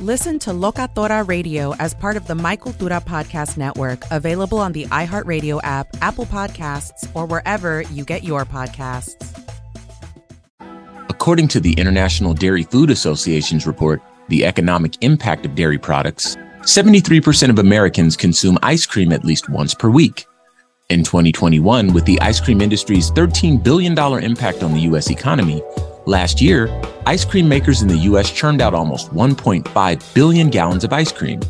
Listen to Locatora Radio as part of the My Cultura Podcast Network, available on the iHeartRadio app, Apple Podcasts, or wherever you get your podcasts. According to the International Dairy Food Association's report, The Economic Impact of Dairy Products, 73% of Americans consume ice cream at least once per week. In 2021, with the ice cream industry's $13 billion impact on the U.S. economy, Last year, ice cream makers in the US churned out almost 1.5 billion gallons of ice cream.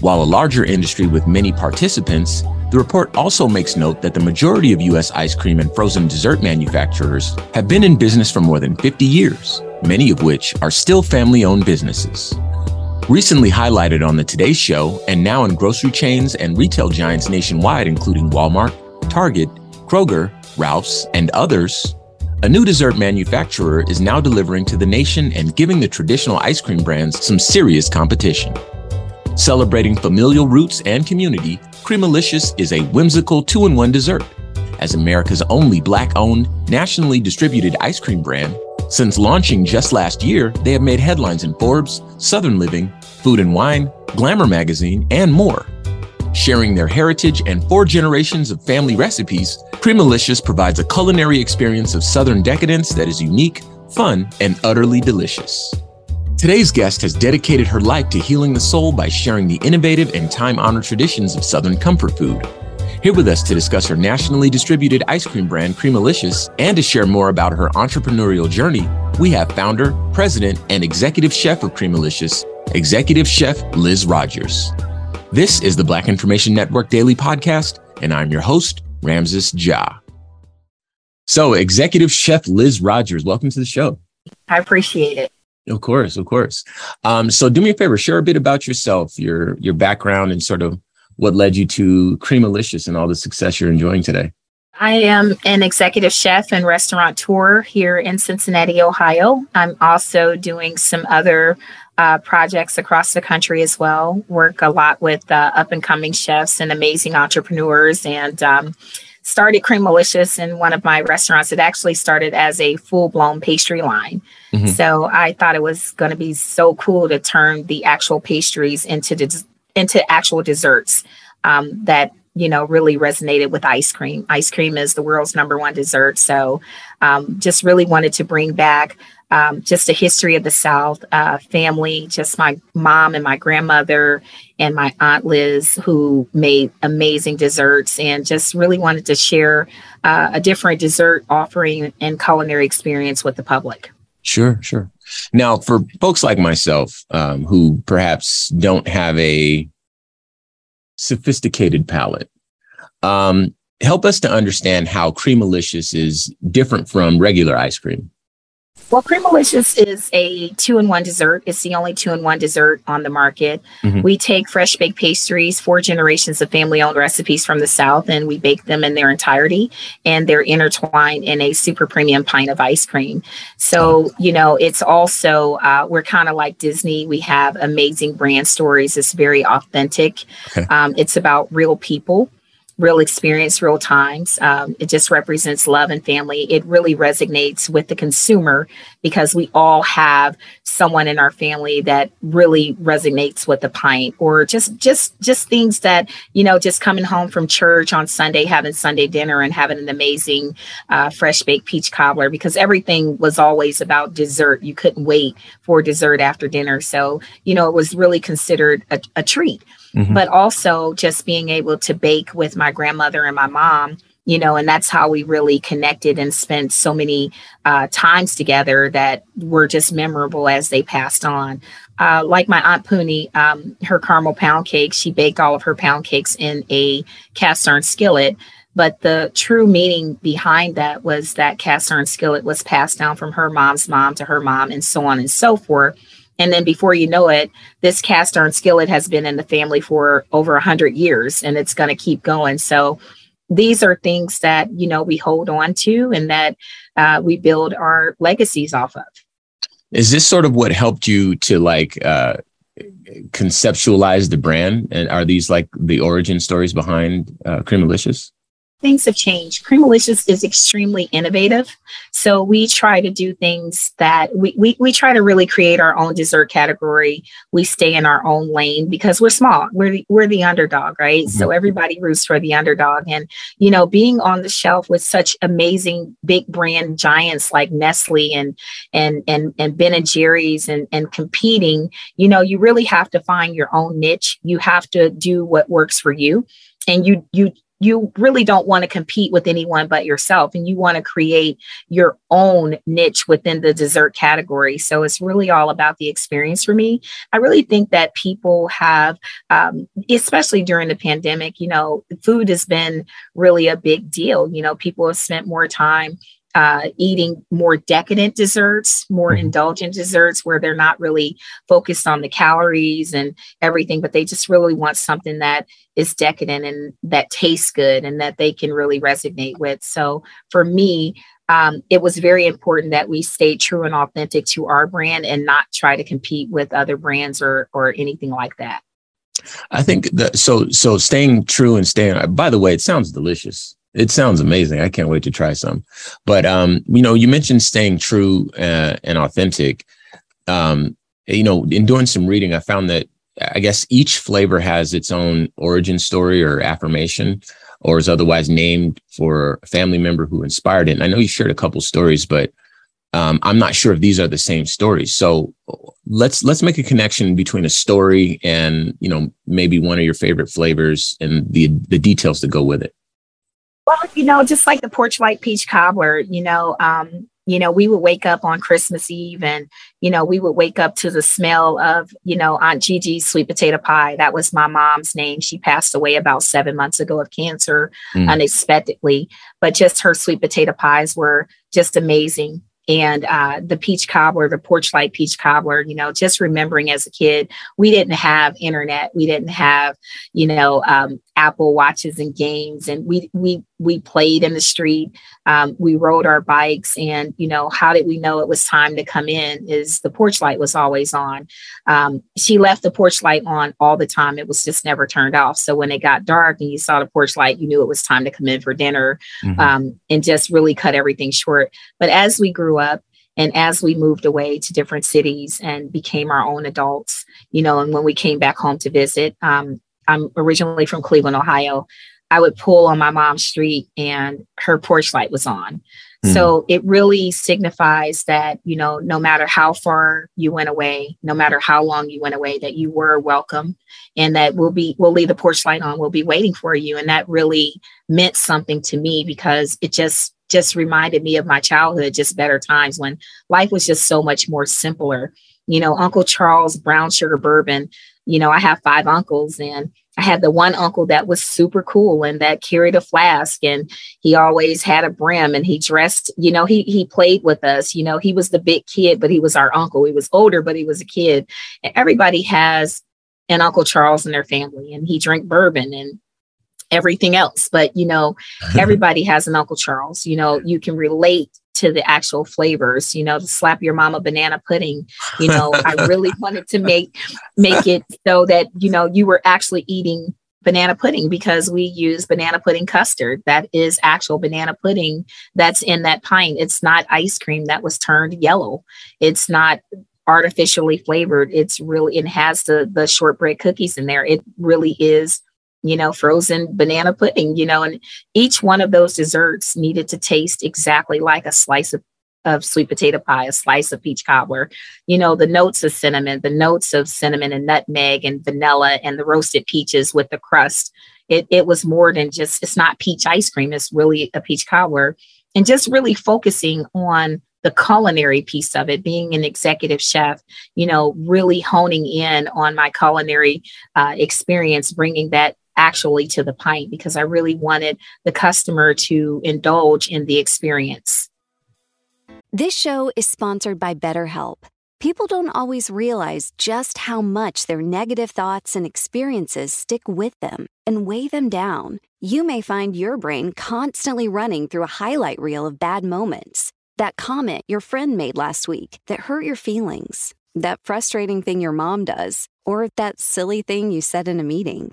While a larger industry with many participants, the report also makes note that the majority of US ice cream and frozen dessert manufacturers have been in business for more than 50 years, many of which are still family owned businesses. Recently highlighted on the Today Show and now in grocery chains and retail giants nationwide, including Walmart, Target, Kroger, Ralph's, and others, a new dessert manufacturer is now delivering to the nation and giving the traditional ice cream brands some serious competition. Celebrating familial roots and community, Creamalicious is a whimsical two in one dessert. As America's only black owned, nationally distributed ice cream brand, since launching just last year, they have made headlines in Forbes, Southern Living, Food and Wine, Glamour Magazine, and more. Sharing their heritage and four generations of family recipes, Creamalicious provides a culinary experience of Southern decadence that is unique, fun, and utterly delicious. Today's guest has dedicated her life to healing the soul by sharing the innovative and time honored traditions of Southern comfort food. Here with us to discuss her nationally distributed ice cream brand, Creamalicious, and to share more about her entrepreneurial journey, we have founder, president, and executive chef of Creamalicious, executive chef Liz Rogers. This is the Black Information Network Daily Podcast, and I'm your host, Ramses Ja. So, Executive Chef Liz Rogers, welcome to the show. I appreciate it. Of course, of course. Um, so, do me a favor, share a bit about yourself, your your background, and sort of what led you to Creamalicious and all the success you're enjoying today. I am an executive chef and restaurateur here in Cincinnati, Ohio. I'm also doing some other uh, projects across the country as well. Work a lot with uh, up and coming chefs and amazing entrepreneurs, and um, started Creamalicious in one of my restaurants. It actually started as a full blown pastry line. Mm-hmm. So I thought it was going to be so cool to turn the actual pastries into des- into actual desserts um, that you know really resonated with ice cream. Ice cream is the world's number one dessert, so um, just really wanted to bring back um, just a history of the South, uh, family, just my mom and my grandmother and my aunt Liz, who made amazing desserts and just really wanted to share uh, a different dessert offering and culinary experience with the public. Sure, sure. Now, for folks like myself um, who perhaps don't have a sophisticated palate, um, help us to understand how Creamalicious is different from regular ice cream. Well, Creamalicious is a two in one dessert. It's the only two in one dessert on the market. Mm-hmm. We take fresh baked pastries, four generations of family owned recipes from the South, and we bake them in their entirety. And they're intertwined in a super premium pint of ice cream. So, you know, it's also, uh, we're kind of like Disney. We have amazing brand stories. It's very authentic. Okay. Um, it's about real people real experience, real times. Um, it just represents love and family. It really resonates with the consumer because we all have someone in our family that really resonates with the pint, or just just just things that you know, just coming home from church on Sunday, having Sunday dinner, and having an amazing uh, fresh baked peach cobbler. Because everything was always about dessert. You couldn't wait for dessert after dinner, so you know it was really considered a, a treat mm-hmm. but also just being able to bake with my grandmother and my mom you know and that's how we really connected and spent so many uh, times together that were just memorable as they passed on uh, like my aunt Puni, um, her caramel pound cake, she baked all of her pound cakes in a cast iron skillet. But the true meaning behind that was that cast iron skillet was passed down from her mom's mom to her mom, and so on and so forth. And then before you know it, this cast iron skillet has been in the family for over a hundred years and it's going to keep going. So these are things that, you know, we hold on to and that uh, we build our legacies off of. Is this sort of what helped you to like uh, conceptualize the brand? And are these like the origin stories behind uh, Creamalicious? Things have changed. Creamalicious is extremely innovative. So we try to do things that we, we, we try to really create our own dessert category. We stay in our own lane because we're small. We're the, we're the underdog, right? Mm-hmm. So everybody roots for the underdog. And, you know, being on the shelf with such amazing big brand giants like Nestle and, and, and, and Ben and Jerry's and, and competing, you know, you really have to find your own niche. You have to do what works for you and you you you really don't want to compete with anyone but yourself and you want to create your own niche within the dessert category. So it's really all about the experience for me. I really think that people have um, especially during the pandemic you know food has been really a big deal. You know people have spent more time uh, eating more decadent desserts, more mm-hmm. indulgent desserts where they're not really focused on the calories and everything, but they just really want something that is decadent and that tastes good and that they can really resonate with. So for me, um, it was very important that we stay true and authentic to our brand and not try to compete with other brands or or anything like that. I think that so so staying true and staying. By the way, it sounds delicious. It sounds amazing. I can't wait to try some. But um, you know, you mentioned staying true uh, and authentic. Um, you know, in doing some reading, I found that I guess each flavor has its own origin story or affirmation, or is otherwise named for a family member who inspired it. And I know you shared a couple stories, but um, I'm not sure if these are the same stories. So let's let's make a connection between a story and you know maybe one of your favorite flavors and the the details that go with it. Well, you know, just like the porch light peach cobbler, you know, um, you know, we would wake up on Christmas Eve and, you know, we would wake up to the smell of, you know, Aunt Gigi's sweet potato pie. That was my mom's name. She passed away about seven months ago of cancer mm. unexpectedly, but just her sweet potato pies were just amazing and uh, the peach cobbler, the porch light peach cobbler, you know, just remembering as a kid, we didn't have internet, we didn't have, you know, um, Apple watches and games, and we we we played in the street, um, we rode our bikes, and you know, how did we know it was time to come in? Is the porch light was always on. Um, she left the porch light on all the time; it was just never turned off. So when it got dark and you saw the porch light, you knew it was time to come in for dinner, mm-hmm. um, and just really cut everything short. But as we grew up, and as we moved away to different cities and became our own adults, you know, and when we came back home to visit, um, I'm originally from Cleveland, Ohio. I would pull on my mom's street and her porch light was on. Mm. So it really signifies that, you know, no matter how far you went away, no matter how long you went away, that you were welcome and that we'll be, we'll leave the porch light on, we'll be waiting for you. And that really meant something to me because it just, just reminded me of my childhood, just better times when life was just so much more simpler. You know, Uncle Charles Brown Sugar Bourbon you know, I have five uncles and I had the one uncle that was super cool and that carried a flask and he always had a brim and he dressed, you know, he he played with us. You know, he was the big kid, but he was our uncle. He was older, but he was a kid. And everybody has an Uncle Charles in their family and he drank bourbon and everything else. But you know, everybody has an Uncle Charles. You know, you can relate to the actual flavors you know to slap your mama banana pudding you know i really wanted to make make it so that you know you were actually eating banana pudding because we use banana pudding custard that is actual banana pudding that's in that pint it's not ice cream that was turned yellow it's not artificially flavored it's really it has the the shortbread cookies in there it really is you know, frozen banana pudding, you know, and each one of those desserts needed to taste exactly like a slice of, of sweet potato pie, a slice of peach cobbler, you know, the notes of cinnamon, the notes of cinnamon and nutmeg and vanilla and the roasted peaches with the crust. It, it was more than just, it's not peach ice cream, it's really a peach cobbler. And just really focusing on the culinary piece of it, being an executive chef, you know, really honing in on my culinary uh, experience, bringing that actually to the pint because I really wanted the customer to indulge in the experience. This show is sponsored by BetterHelp. People don't always realize just how much their negative thoughts and experiences stick with them and weigh them down. You may find your brain constantly running through a highlight reel of bad moments. That comment your friend made last week that hurt your feelings, that frustrating thing your mom does, or that silly thing you said in a meeting.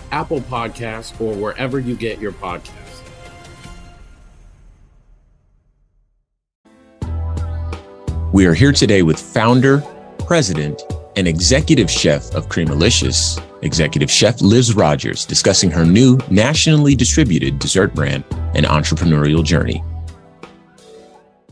Apple Podcasts, or wherever you get your podcasts. We are here today with founder, president, and executive chef of Creamalicious, executive chef Liz Rogers, discussing her new nationally distributed dessert brand and entrepreneurial journey.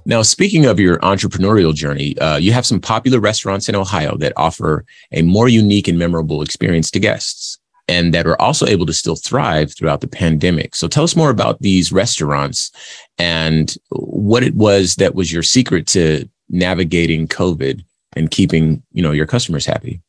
Now, speaking of your entrepreneurial journey, uh, you have some popular restaurants in Ohio that offer a more unique and memorable experience to guests and that are also able to still thrive throughout the pandemic. So tell us more about these restaurants and what it was that was your secret to navigating COVID and keeping you know your customers happy?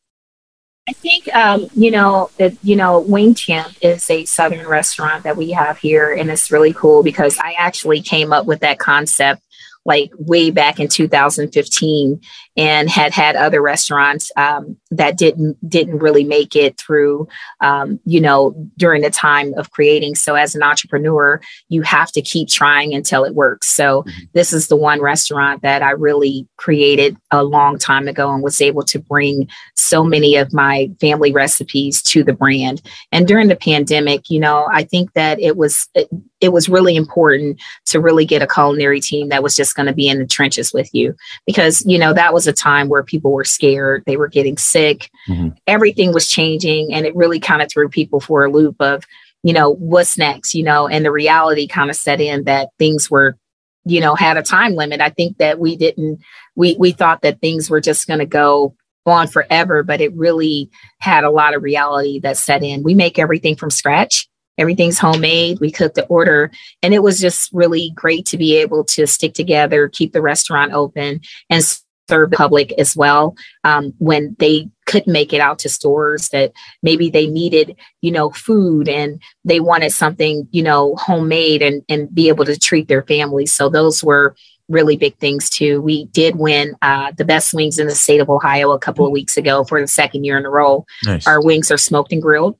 I think um, you know that you know Wing Champ is a southern restaurant that we have here, and it's really cool because I actually came up with that concept like way back in 2015 and had had other restaurants um, that didn't didn't really make it through um, you know during the time of creating. So as an entrepreneur you have to keep trying until it works. So mm-hmm. this is the one restaurant that i really created a long time ago and was able to bring so many of my family recipes to the brand. And during the pandemic you know i think that it was it, it was really important to really get a culinary team that was just going to be in the trenches with you because you know that was a time where people were scared they were getting sick mm-hmm. everything was changing and it really kind of threw people for a loop of you know what's next you know and the reality kind of set in that things were you know had a time limit i think that we didn't we we thought that things were just going to go on forever but it really had a lot of reality that set in we make everything from scratch Everything's homemade. We cook the order. And it was just really great to be able to stick together, keep the restaurant open, and serve the public as well um, when they couldn't make it out to stores that maybe they needed you know food and they wanted something you know homemade and and be able to treat their families so those were really big things too. We did win uh, the best wings in the state of ohio a couple of weeks ago for the second year in a row. Nice. our wings are smoked and grilled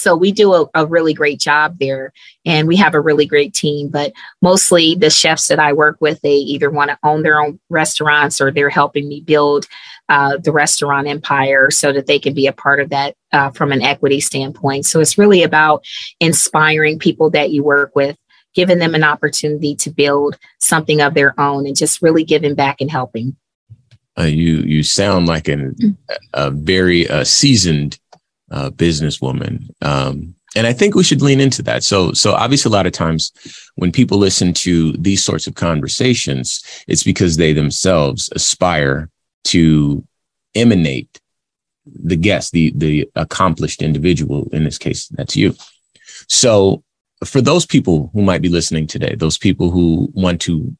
so we do a, a, really great job there and we have a really great team. But mostly the chefs that I work with, they either want to own their own restaurants or they're helping me build uh, the restaurant empire so that they can be a part of that uh, from an equity standpoint. So it's really about inspiring people that you work with giving them an opportunity to build something of their own and just really giving back and helping. Uh, you you sound like an, mm. a very uh, seasoned uh, businesswoman. Um, and I think we should lean into that. So, so obviously, a lot of times when people listen to these sorts of conversations, it's because they themselves aspire to emanate the guest, the the accomplished individual. In this case, that's you. So, for those people who might be listening today, those people who want to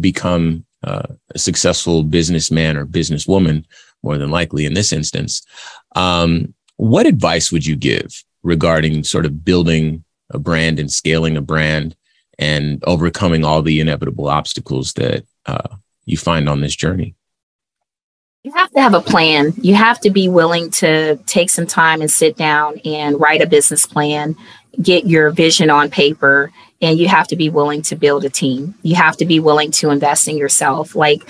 become uh, a successful businessman or businesswoman, more than likely in this instance, um, what advice would you give regarding sort of building a brand and scaling a brand and overcoming all the inevitable obstacles that uh, you find on this journey? You have to have a plan. You have to be willing to take some time and sit down and write a business plan, get your vision on paper, and you have to be willing to build a team. You have to be willing to invest in yourself. Like,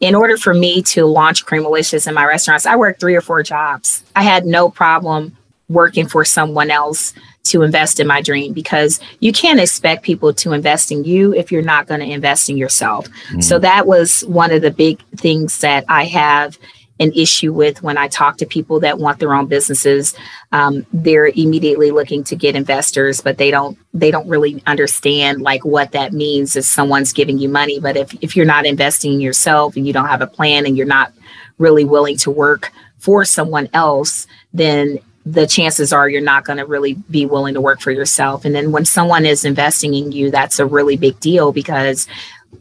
in order for me to launch Creamalicious in my restaurants, I worked three or four jobs. I had no problem working for someone else to invest in my dream because you can't expect people to invest in you if you're not going to invest in yourself. Mm. So that was one of the big things that I have an issue with when I talk to people that want their own businesses. Um, they're immediately looking to get investors, but they don't they don't really understand like what that means if someone's giving you money. But if if you're not investing in yourself and you don't have a plan and you're not really willing to work for someone else, then the chances are you're not going to really be willing to work for yourself. And then when someone is investing in you, that's a really big deal because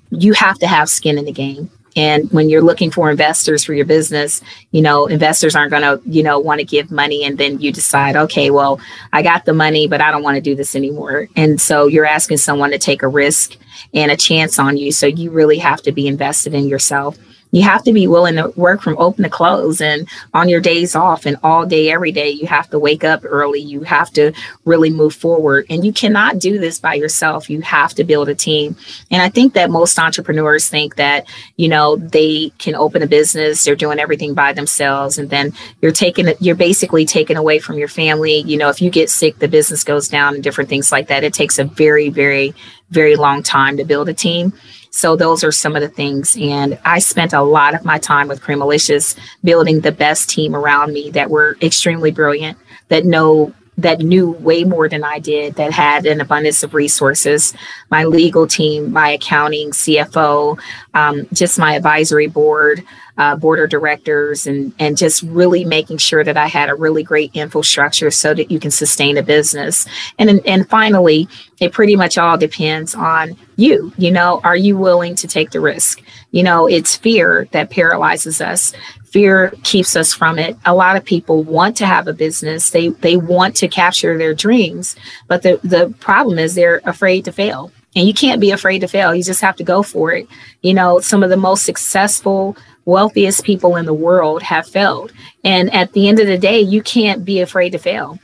you have to have skin in the game and when you're looking for investors for your business, you know, investors aren't going to, you know, want to give money and then you decide, okay, well, I got the money, but I don't want to do this anymore. And so you're asking someone to take a risk and a chance on you. So you really have to be invested in yourself you have to be willing to work from open to close and on your days off and all day every day. You have to wake up early. You have to really move forward. And you cannot do this by yourself. You have to build a team. And i think that most entrepreneurs think that you know they can open a business. They're doing everything by themselves. And then you're taking you're basically taken away from your family. You know if you get sick the business goes down and different things like that. It takes a very very very long time to build a team so those are some of the things. And I spent a lot of my time with Creamalicious building the best team around me that were extremely brilliant, that know that knew way more than I did, that had an abundance of resources. My legal team, my accounting, CFO, um, just my advisory board, uh, board of directors, and and just really making sure that I had a really great infrastructure so that you can sustain a business. And and finally, it pretty much all depends on you. You know, are you willing to take the risk? You know, it's fear that paralyzes us fear keeps us from it. A lot of people want to have a business. They they want to capture their dreams but the the problem is they're afraid to fail. And you can't be afraid to fail. You just have to go for it. You know some of the most successful wealthiest people in the world have failed. And at the end of the day you can't be afraid to fail.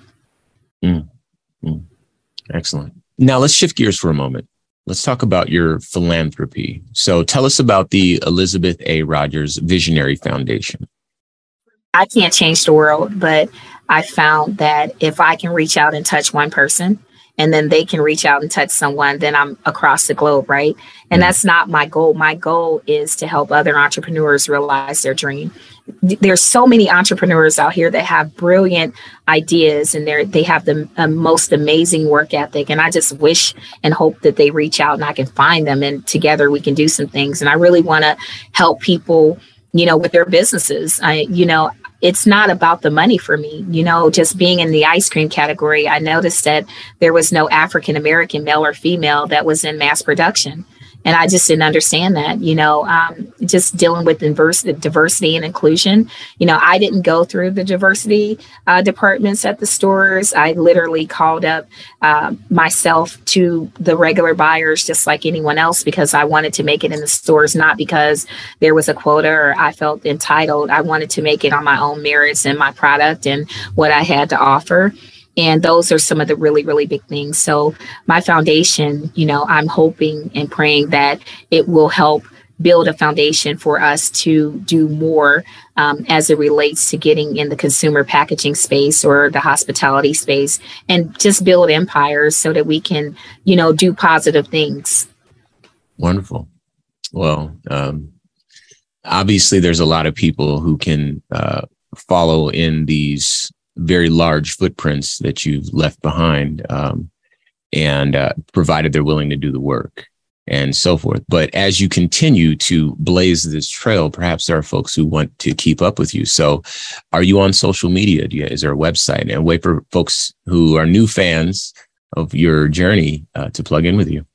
Mm. Mm. excellent. Now let's shift gears for a moment Let's talk about your philanthropy. So tell us about the Elizabeth A. Rogers Visionary Foundation. I can't change the world, but I found that if I can reach out and touch one person, and then they can reach out and touch someone, then I'm across the globe, right? And mm-hmm. that's not my goal. My goal is to help other entrepreneurs realize their dream there's so many entrepreneurs out here that have brilliant ideas and they're they have the uh, most amazing work ethic. And I just wish and hope that they reach out and I can find them and together we can do some things. And I really want to help people you know with their businesses. I you know it's not about the money for me. You know just being in the ice cream category I noticed that there was no African American male or female that was in mass production and I just didn't understand that. You know, um, just dealing with diversity, diversity and inclusion. You know, I didn't go through the diversity uh, departments at the stores. I literally called up uh, myself to the regular buyers, just like anyone else, because I wanted to make it in the stores, not because there was a quota or I felt entitled. I wanted to make it on my own merits and my product and what I had to offer. And those are some of the really, really big things. So, my foundation, you know, I'm hoping and praying that it will help build a foundation for us to do more um, as it relates to getting in the consumer packaging space or the hospitality space and just build empires so that we can, you know, do positive things. Wonderful. Well, um, obviously, there's a lot of people who can uh, follow in these very large footprints that you've left behind, um, and uh, provided they're willing to do the work and so forth. But as you continue to blaze this trail, perhaps there are folks who want to keep up with you. So, are you on social media? You, is there a website and a way for folks who are new fans of your journey uh, to plug in with you?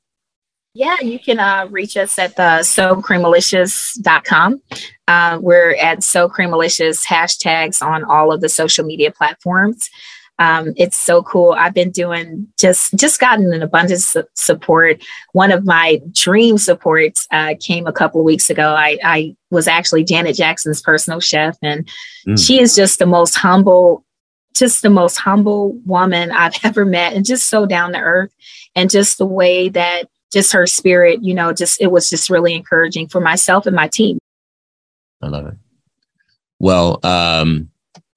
Yeah, you can uh, reach us at the socreamalicious.com. Uh, we're at So Creamalicious hashtags on all of the social media platforms. Um, it's so cool. I've been doing just just gotten an abundance of support. One of my dream supports uh, came a couple of weeks ago. I, I was actually Janet Jackson's personal chef, and mm. she is just the most humble, just the most humble woman I've ever met, and just so down to earth, and just the way that just her spirit, you know, just it was just really encouraging for myself and my team. I love it. Well, um,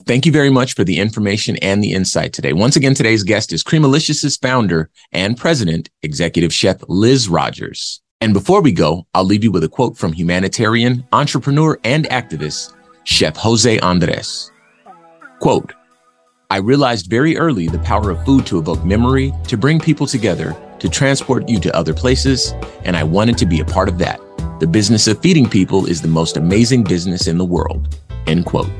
thank you very much for the information and the insight today. Once again, today's guest is Creamalicious' founder and president, executive chef Liz Rogers. And before we go, I'll leave you with a quote from humanitarian, entrepreneur, and activist, Chef Jose Andres. Quote, I realized very early the power of food to evoke memory, to bring people together, to transport you to other places, and I wanted to be a part of that. The business of feeding people is the most amazing business in the world. End quote.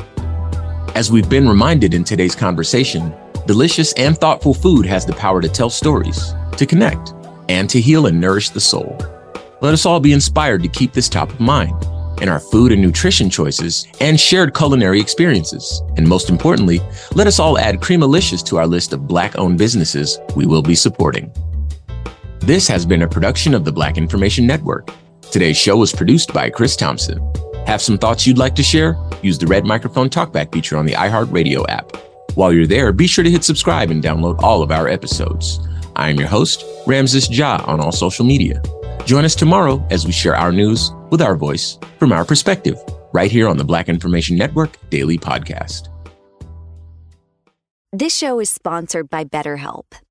As we've been reminded in today's conversation, delicious and thoughtful food has the power to tell stories, to connect, and to heal and nourish the soul. Let us all be inspired to keep this top of mind in our food and nutrition choices and shared culinary experiences. And most importantly, let us all add Creamalicious to our list of Black owned businesses we will be supporting. This has been a production of the Black Information Network. Today's show was produced by Chris Thompson. Have some thoughts you'd like to share? Use the red microphone talkback feature on the iHeartRadio app. While you're there, be sure to hit subscribe and download all of our episodes. I am your host, Ramses Ja, on all social media. Join us tomorrow as we share our news with our voice from our perspective, right here on the Black Information Network Daily Podcast. This show is sponsored by BetterHelp.